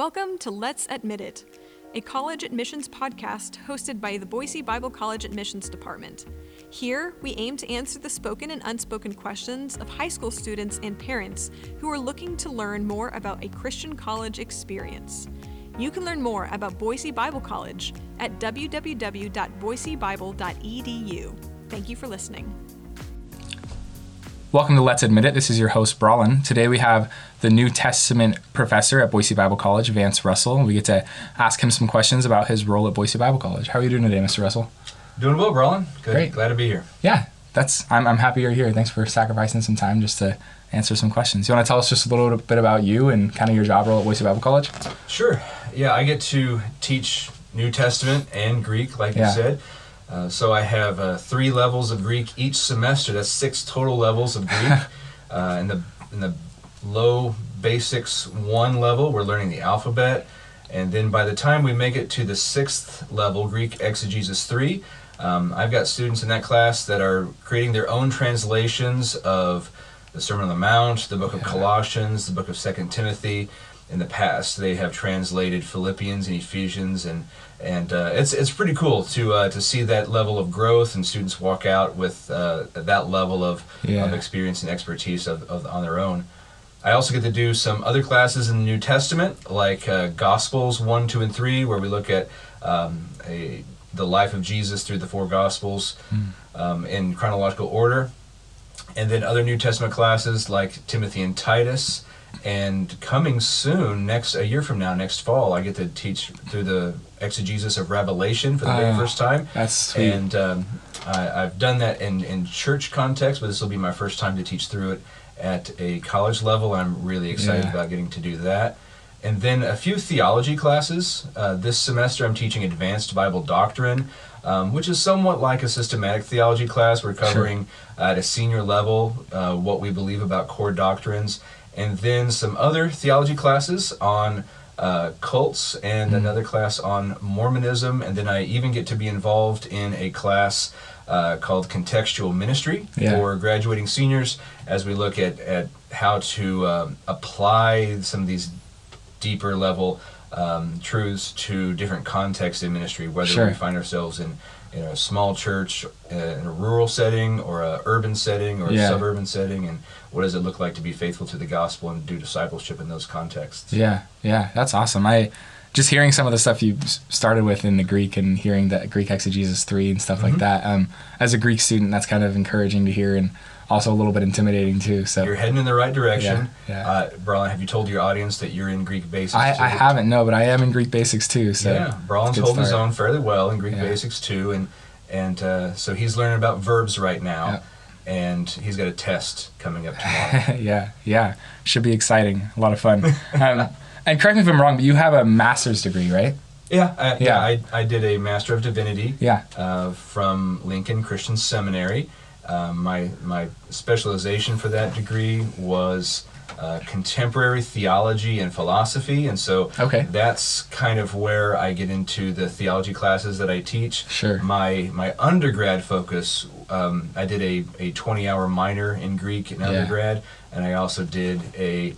Welcome to Let's Admit It, a college admissions podcast hosted by the Boise Bible College Admissions Department. Here, we aim to answer the spoken and unspoken questions of high school students and parents who are looking to learn more about a Christian college experience. You can learn more about Boise Bible College at www.boisebible.edu. Thank you for listening. Welcome to Let's Admit It. This is your host, Brawlin. Today we have the New Testament professor at Boise Bible College, Vance Russell. We get to ask him some questions about his role at Boise Bible College. How are you doing today, Mr. Russell? Doing well, Brawlin. Good. Great. Glad to be here. Yeah, that's. I'm, I'm happy you're here. Thanks for sacrificing some time just to answer some questions. You want to tell us just a little bit about you and kind of your job role at Boise Bible College? Sure. Yeah, I get to teach New Testament and Greek, like Yeah. you said. Uh, so I have uh, three levels of Greek each semester. That's six total levels of Greek. uh, in the in the low basics one level, we're learning the alphabet, and then by the time we make it to the sixth level, Greek exegesis three, um, I've got students in that class that are creating their own translations of the Sermon on the Mount, the Book of. Colossians, the Book of Second Timothy. In the past, they have translated Philippians and Ephesians, and and uh, it's it's pretty cool to uh, to see that level of growth and students walk out with uh, that level of, Yeah. of experience and expertise of, of on their own. I also get to do some other classes in the New Testament, like uh, Gospels one, two, and three, where we look at um, a, the life of Jesus through the four Gospels um, in chronological order, and then other New Testament classes like Timothy and Titus. And coming soon, next a year from now, next fall, I get to teach through the exegesis of Revelation for the very Ah, first time. That's sweet. And um, I, I've done that in, in church context, but this will be my first time to teach through it at a college level. I'm really excited Yeah. about getting to do that. And then a few theology classes. Uh, this semester, I'm teaching advanced Bible doctrine, um, which is somewhat like a systematic theology class. We're covering at a senior level uh, what we believe about core doctrines, and then some other theology classes on uh, cults and Mm. another class on Mormonism. And then I even get to be involved in a class uh, called Contextual Ministry Yeah. for graduating seniors as we look at, at how to um, apply some of these deeper level um, truths to different contexts in ministry, whether Sure. we find ourselves in, in a small church, uh, in a rural setting, or a urban setting, or Yeah. a suburban setting, and what does it look like to be faithful to the gospel and do discipleship in those contexts. Yeah, yeah, that's awesome. I just hearing some of the stuff you started with in the Greek and hearing that Greek exegesis three and stuff like Mhm. that. Um, as a Greek student, that's kind of encouraging to hear and also a little bit intimidating too. So You're heading in the right direction. Yeah, yeah. Uh, Brian, have you told your audience that you're in Greek basics? I. I haven't no, but I am in Greek basics too. So yeah, Braun's holding his own fairly well in Greek Yeah. basics too, and and uh, so he's learning about verbs right now, and he's got a test coming up tomorrow. yeah, yeah, should be exciting. A lot of fun. um, and correct me if I'm wrong, but you have a master's degree, right? yeah, I, Yeah. yeah, I, I did a Master of Divinity Yeah. uh, from Lincoln Christian Seminary. Um, my my specialization for that degree was uh, contemporary theology and philosophy, and so Okay. that's kind of where I get into the theology classes that I teach. Sure. My my undergrad focus, um, I did a, a 20 hour minor in Greek in Yeah. undergrad, and I also did a,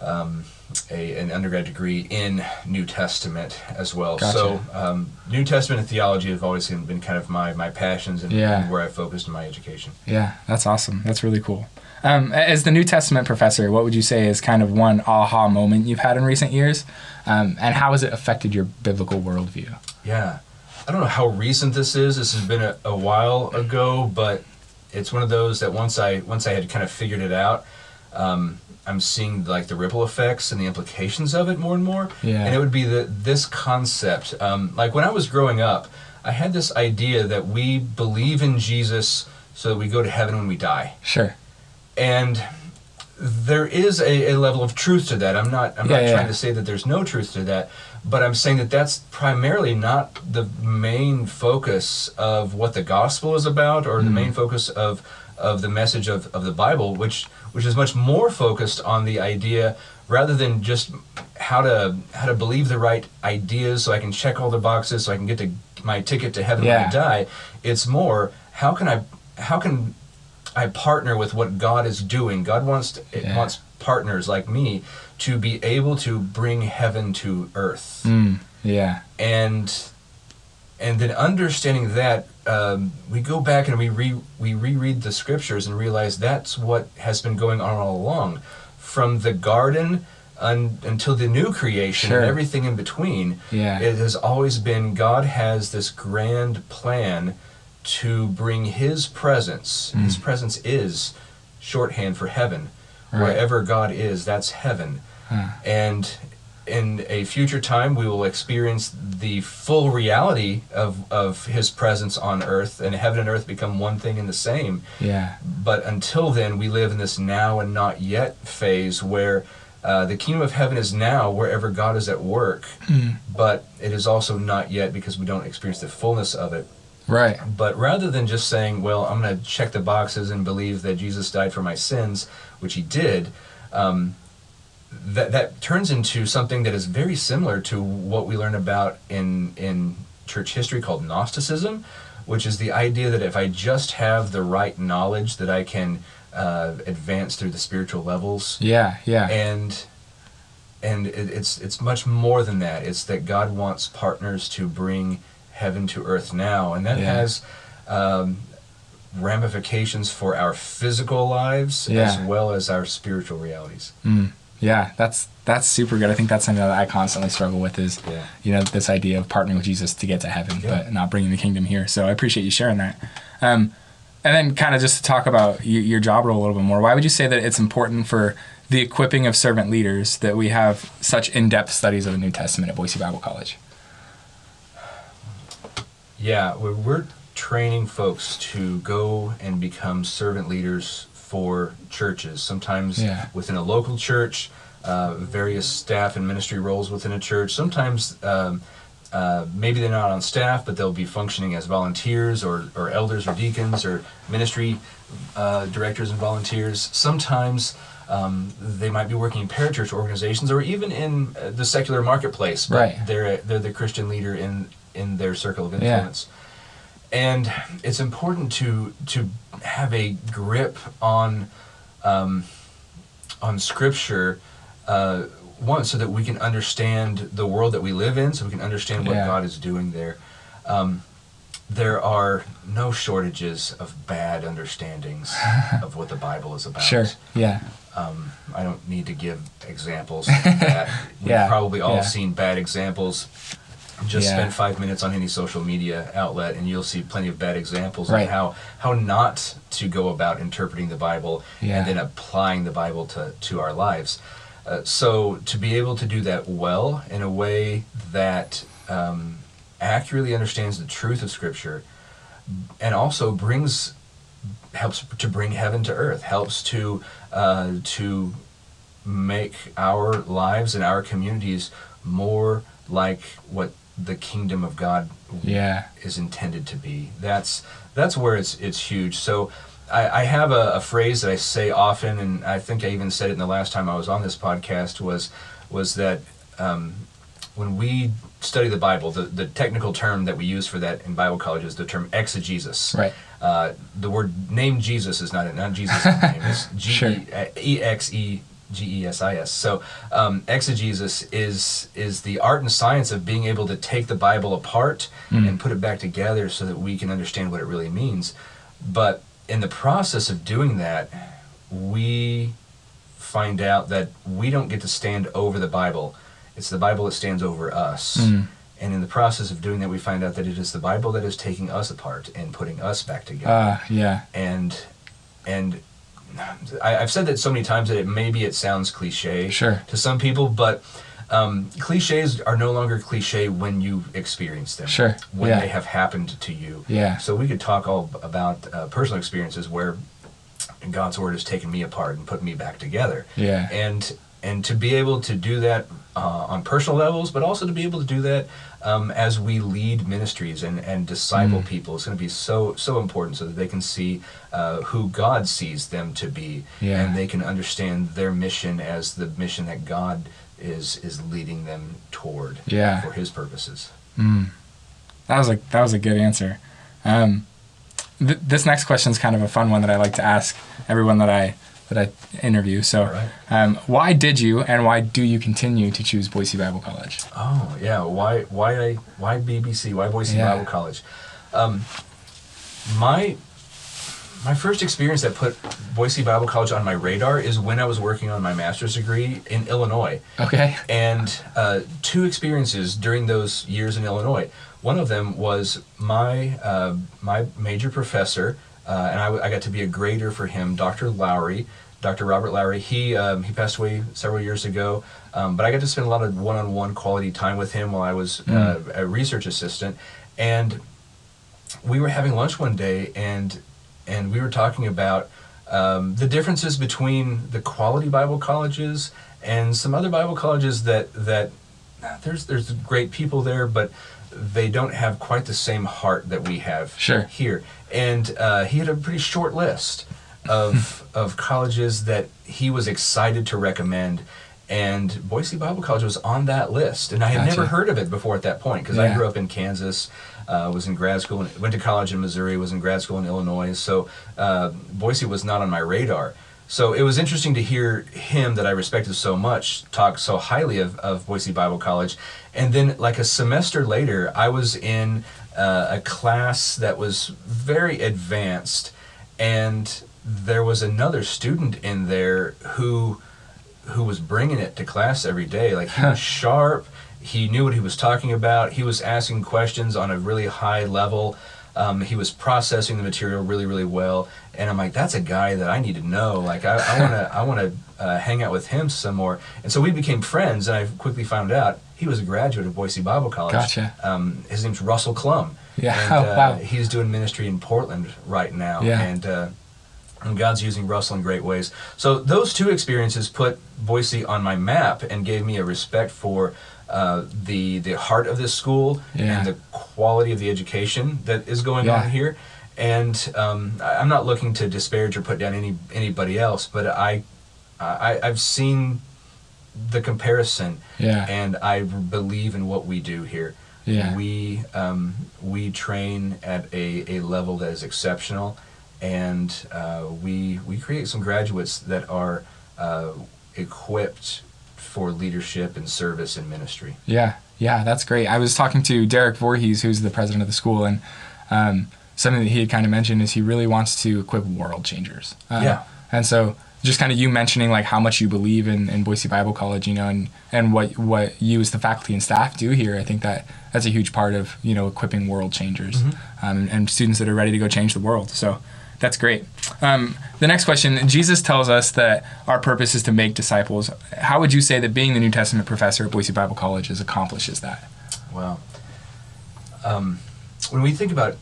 um, a an undergrad degree in New Testament as well. Gotcha. So um, New Testament and theology have always been kind of my, my passions and, Yeah. and where I focused in my education. Yeah, that's awesome. That's really cool. Um, as the New Testament professor, what would you say is kind of one aha moment you've had in recent years, um, and how has it affected your biblical worldview? Yeah. I don't know how recent this is. This has been a, a while ago, but it's one of those that once I once I had kind of figured it out, um, I'm seeing like the ripple effects and the implications of it more and more. Yeah. And it would be that this concept. Um, like when I was growing up, I had this idea that we believe in Jesus so that we go to heaven when we die. Sure. And there is a, a level of truth to that. I'm not I'm Yeah, not yeah. trying to say that there's no truth to that, but I'm saying that that's primarily not the main focus of what the gospel is about or the Mm. main focus of of the message of, of the Bible, which which is much more focused on the idea rather than just how to how to believe the right ideas so I can check all the boxes so I can get to my ticket to heaven when I die. It's more how can I how can I partner with what God is doing. God wants to, Yeah. wants partners like me to be able to bring heaven to earth Mm, yeah. and and then understanding that um, we go back and we re, we reread the scriptures and realize that's what has been going on all along from the garden un, until the new creation Sure. and everything in between Yeah. it has always been god has this grand plan to bring his presence his presence is shorthand for heaven Right. wherever god is that's heaven Huh. and in a future time we will experience the full reality of, of his presence on earth and heaven and earth become one thing and the same Yeah. but until then we live in this now and not yet phase where uh, the kingdom of heaven is now wherever god is at work Mm. but it is also not yet because we don't experience the fullness of it Right. but rather than just saying, well, I'm going to check the boxes and believe that Jesus died for my sins, which he did, um, that, that turns into something that is very similar to what we learn about in, in church history called Gnosticism, which is the idea that if I just have the right knowledge, that I can uh, advance through the spiritual levels Yeah. Yeah. and and it, it's it's much more than that. It's that God wants partners to bring heaven to earth now, and that Yeah. has um, ramifications for our physical lives as well as our spiritual realities. Mm, yeah, that's that's super good. I think that's something that I constantly struggle with is, Yeah. you know, this idea of partnering with Jesus to get to heaven, Yeah. but not bringing the kingdom here. So I appreciate you sharing that. Um, and then kind of just to talk about your job role a little bit more. Why would you say that it's important for the equipping of servant leaders that we have such in-depth studies of the New Testament at Boise Bible College? Yeah, we're, we're training folks to go and become servant leaders for churches. Sometimes Yeah. within a local church, uh, various staff and ministry roles within a church. Sometimes um, uh, maybe they're not on staff, but they'll be functioning as volunteers or, or elders or deacons or ministry uh, directors and volunteers. Sometimes um, they might be working in parachurch organizations or even in uh, the secular marketplace, but Right. they're they're the Christian leader in in their circle of Yeah. And it's important to to have a grip on um, on Scripture. Uh, one, so that we can understand the world that we live in, so we can understand what Yeah. God is doing there. Um, there are no shortages of bad understandings of what the Bible is about. Sure. Yeah. Um, I don't need to give examples. Of that. We've Yeah, probably all yeah. seen bad examples. Just Yeah. spend five minutes on any social media outlet, and you'll see plenty of bad examples Right. of how how not to go about interpreting the Bible Yeah. and then applying the Bible to to our lives. Uh, so to be able to do that well in a way that um, accurately understands the truth of Scripture, and also brings helps to bring heaven to earth, helps to uh, to make our lives and our communities more like what the kingdom of God Yeah. is intended to be. That's that's where it's it's huge. So I, I have a, a phrase that I say often, and I think I even said it in the last time I was on this podcast was was that um, when we study the Bible, the, the technical term that we use for that in Bible college is the term exegesis. Right. Uh, the word name Jesus is not it. not Jesus' name. It's G. E X E G E S I S. So um, exegesis is is the art and science of being able to take the Bible apart Mm. and put it back together so that we can understand what it really means. But in the process of doing that, we find out that we don't get to stand over the Bible. It's the Bible that stands over us. Mm. And in the process of doing that, we find out that it is the Bible that is taking us apart and putting us back together Uh, yeah. and and I, I've said that so many times that it maybe it sounds cliche Sure. to some people, but um, cliches are no longer cliche when you experience them. Sure, When yeah. they have happened to you. Yeah. So we could talk all about uh, personal experiences where God's word has taken me apart and put me back together. Yeah. And and to be able to do that uh, on personal levels, but also to be able to do that um, as we lead ministries and, and disciple Mm. people, it's going to be so so important so that they can see uh, who God sees them to be, Yeah. and they can understand their mission as the mission that God is is leading them toward Yeah. for His purposes. Mm. That was a that was a good answer. Um, th- this next question is kind of a fun one that I like to ask everyone that I that I interview. So, right. um, why did you and why do you continue to choose Boise Bible College? Oh yeah, why why I why BBC? Why Boise Yeah. Bible College? Um, my my first experience that put Boise Bible College on my radar is when I was working on my master's degree in Illinois. Okay. and uh, two experiences during those years in Illinois. One of them was my uh, my major professor, uh, and I, w- I got to be a grader for him, Dr. Lowery, Dr. Robert Lowery. He um, he passed away several years ago, um, but I got to spend a lot of one-on-one quality time with him while I was uh, a research assistant, and we were having lunch one day, and and we were talking about um, the differences between the quality Bible colleges and some other Bible colleges that that there's there's great people there, but they don't have quite the same heart that we have Sure. here. And uh, he had a pretty short list of of colleges that he was excited to recommend. And Boise Bible College was on that list, and I had never heard of it before at that point because Yeah. I grew up in Kansas, uh, was in grad school, went to college in Missouri, was in grad school in Illinois. So uh, Boise was not on my radar. So it was interesting to hear him that I respected so much talk so highly of, of Boise Bible College. And then, like a semester later, I was in uh, a class that was very advanced, and there was another student in there who who was bringing it to class every day. Like he was sharp. He knew what he was talking about. He was asking questions on a really high level. Um, he was processing the material really, really well. And I'm like, that's a guy that I need to know. Like I, I wanna, I wanna uh, hang out with him some more. And so we became friends. And I quickly found out he was a graduate of Boise Bible College. Gotcha. Um, his name's Russell Klum. Yeah. And, Oh, uh, wow. He's doing ministry in Portland right now. Yeah. And uh, and God's using Russell in great ways. So those two experiences put Boise on my map and gave me a respect for uh, the the heart of this school Yeah. and the quality of the education that is going Yeah. on here. And um, I- I'm not looking to disparage or put down any anybody else, but I, I I've seen the comparison, Yeah. and I believe in what we do here. Yeah. We um, we train at a, a level that is exceptional, and uh, we we create some graduates that are uh, equipped for leadership and service and ministry. Yeah, yeah, that's great. I was talking to Derek Voorhees, who's the president of the school, and um, something that he had kind of mentioned is he really wants to equip world changers. Uh, Yeah. And so, just kind of you mentioning like how much you believe in, in Boise Bible College, you know, and, and what what you as the faculty and staff do here, I think that that's a huge part of you know equipping world changers um, and students that are ready to go change the world. So. That's great. Um, the next question Jesus tells us that our purpose is to make disciples. How would you say that being the New Testament professor at Boise Bible College is accomplishes that? Wow. Um, when we think about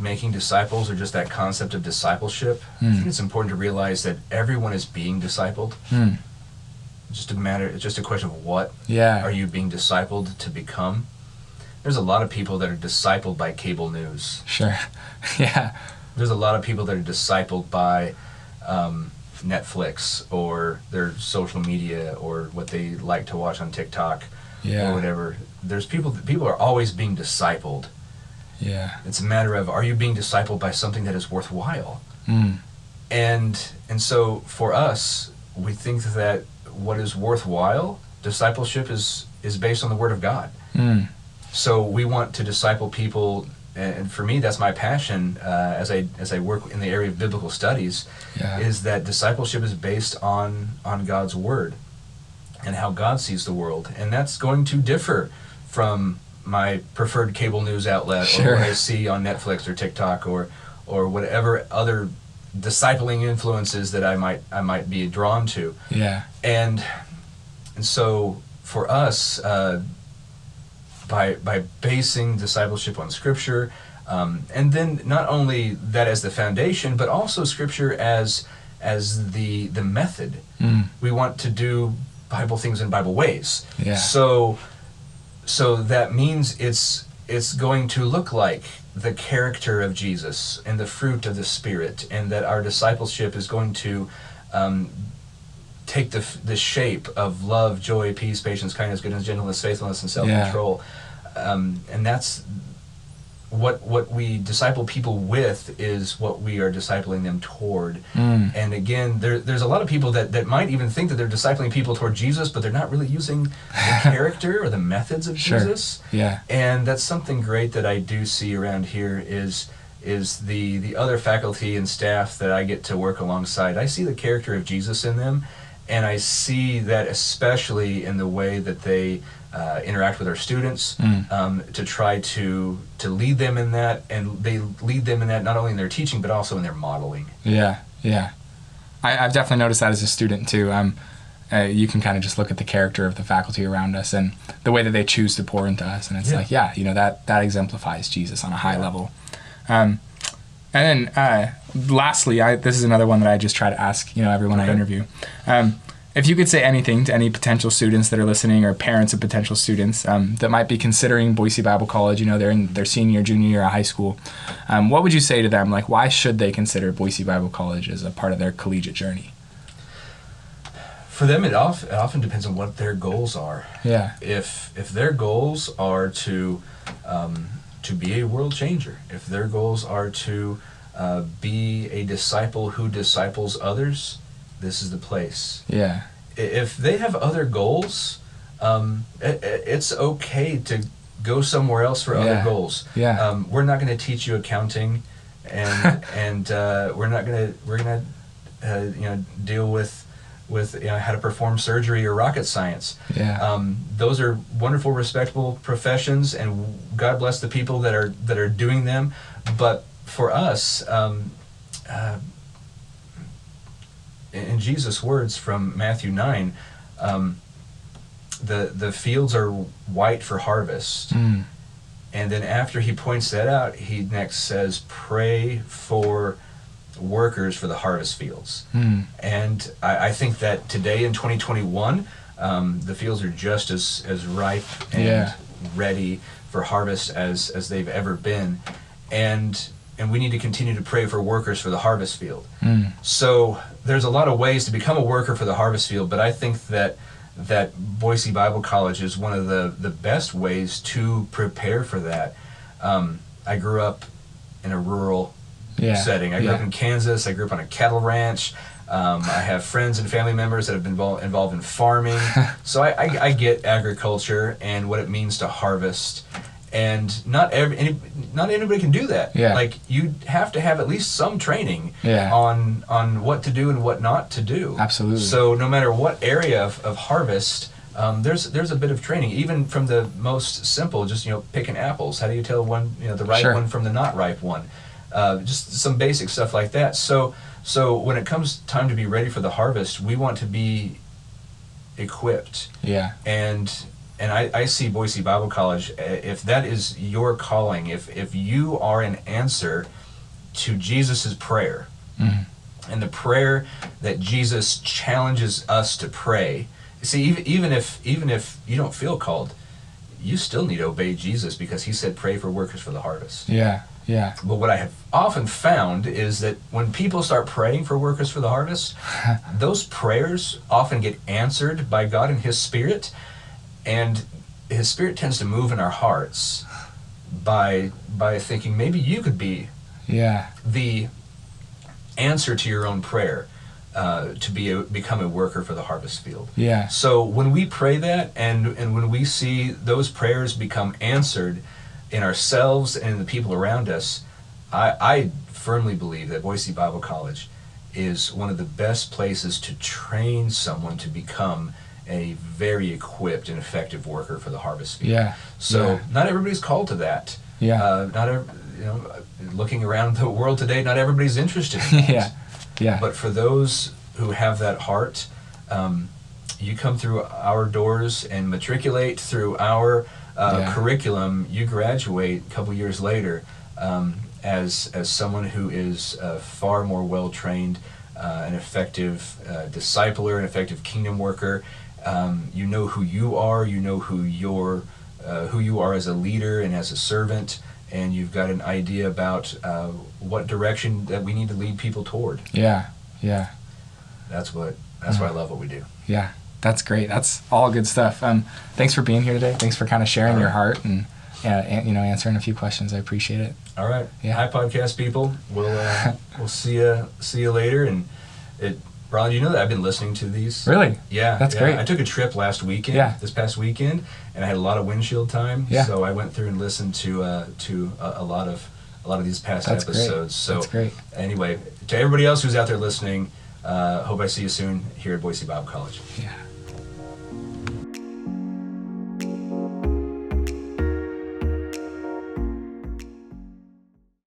making disciples or just that concept of discipleship, I think it's important to realize that everyone is being discipled. Hmm. It's just a matter. It's just a question of what Yeah. are you being discipled to become. There's a lot of people that are discipled by cable news. Sure. yeah. There's a lot of people that are discipled by um, Netflix or their social media or what they like to watch on TikTok Yeah. or whatever. There's people. People are always being discipled. Yeah. It's a matter of are you being discipled by something that is worthwhile? Mm. And and so for us, we think that what is worthwhile, discipleship is is based on the word of God. Mm. So we want to disciple people and for me that's my passion uh, as I as I work in the area of biblical studies Yeah. is that discipleship is based on on God's word and how God sees the world and that's going to differ from my preferred cable news outlet Sure. or what I see on Netflix or TikTok or or whatever other discipling influences that I might I might be drawn to Yeah. and and so for us uh, by by basing discipleship on scripture um, and then not only that as the foundation but also scripture as as the the method Mm. we want to do bible things in bible ways Yeah. so so that means it's it's going to look like the character of jesus and the fruit of the spirit and that our discipleship is going to um, take the, the shape of love, joy, peace, patience, kindness, goodness, gentleness, faithfulness, and self-control. Um, and that's what what we disciple people with is what we are discipling them toward. Mm. And again, there, there's a lot of people that, that might even think that they're discipling people toward Jesus, but they're not really using the character or the methods of Sure. Jesus. Yeah. And that's something great that I do see around here is is the the other faculty and staff that I get to work alongside. I see the character of Jesus in them, and I see that especially in the way that they uh, interact with our students Mm. um, to try to to lead them in that, and they lead them in that not only in their teaching but also in their modeling. Yeah, yeah. I, I've definitely noticed that as a student too. Um, uh, you can kind of just look at the character of the faculty around us and the way that they choose to pour into us, and it's Yeah. like, yeah, you know, that that exemplifies Jesus on a high Yeah. level. Um, and then, uh, lastly, I, this is another one that I just try to ask, you know, everyone I interview. Um, if you could say anything to any potential students that are listening or parents of potential students um, that might be considering Boise Bible College, you know, they're in their senior, junior year of high school, um, what would you say to them? Like, why should they consider Boise Bible College as a part of their collegiate journey? For them, it, off, it often depends on what their goals are. Yeah. if if their goals are to um, to be a world changer, if their goals are to uh, be a disciple who disciples others, this is the place. Yeah. If they have other goals, um, i- i- it's okay to go somewhere else for other goals. Yeah. Um, we're not going to teach you accounting, and and uh, we're not going to we're going to uh, you know deal with with you know, how to perform surgery or rocket science. Yeah. Um, those are wonderful, respectable professions, and God bless the people that are that are doing them. But for us, um, uh, in Jesus' words from Matthew nine, um, the the fields are white for harvest. Mm. And then after he points that out, he next says, "Pray for workers for the harvest fields." Mm. And I, I think that today in 2021, um, the fields are just as, as ripe and Yeah. ready for harvest as, as they've ever been. And, and we need to continue to pray for workers for the harvest field. Mm. So there's a lot of ways to become a worker for the harvest field, but I think that that Boise Bible College is one of the, the best ways to prepare for that. Um, I grew up in a rural Yeah. setting. I grew up in Kansas. I grew up on a cattle ranch. Um, I have friends and family members that have been involved, involved in farming. so I, I, I get agriculture and what it means to harvest. And not every any, not anybody can do that. Yeah. Like you have to have at least some training Yeah. on on what to do and what not to do. Absolutely. So no matter what area of, of harvest, um, there's there's a bit of training, even from the most simple, just you know picking apples. How do you tell one you know the ripe Sure. one from the not ripe one? Uh, just some basic stuff like that. So so when it comes time to be ready for the harvest, we want to be equipped Yeah. and and I, I see Boise Bible College uh, if that is your calling if if you are an answer to Jesus' prayer Mhm. and the prayer that Jesus challenges us to pray see even, even if even if you don't feel called you still need to obey Jesus because he said pray for workers for the harvest Yeah. Yeah. but what I have often found is that when people start praying for workers for the harvest, those prayers often get answered by God and His Spirit, and His Spirit tends to move in our hearts by by thinking maybe you could be Yeah. the answer to your own prayer uh, to be a, become a worker for the harvest field. Yeah. So when we pray that and and when we see those prayers become answered in ourselves and in the people around us, I, I firmly believe that Boise Bible College is one of the best places to train someone to become a very equipped and effective worker for the harvest field. Yeah. So Yeah. not everybody's called to that. Yeah. Uh, not ev- you know, looking around the world today, not everybody's interested. In that. yeah. Yeah. But for those who have that heart, um, you come through our doors and matriculate through our uh, Yeah. curriculum. You graduate a couple years later um, as as someone who is uh, far more well trained, uh, an effective uh, discipler, an effective kingdom worker. Um, you know who you are. You know who your uh, who you are as a leader and as a servant. And you've got an idea about uh, what direction that we need to lead people toward yeah. Yeah. that's what that's why I love what we do. Yeah, that's great. That's all good stuff. Um, thanks for being here today. Thanks for kind of sharing All your heart and uh, an- you know, answering a few questions. I appreciate it. All right. Yeah. Hi, podcast people. We'll uh, we'll see you see you later. And it, Ron, you know that I've been listening to these. Really? Yeah, That's yeah. great. I took a trip last weekend, Yeah. this past weekend, and I had a lot of windshield time. Yeah. So I went through and listened to uh, to a, a lot of a lot of these past That's great. episodes. So That's great. anyway, to everybody else who's out there listening, uh, hope I see you soon here at Boise Bible College. Yeah.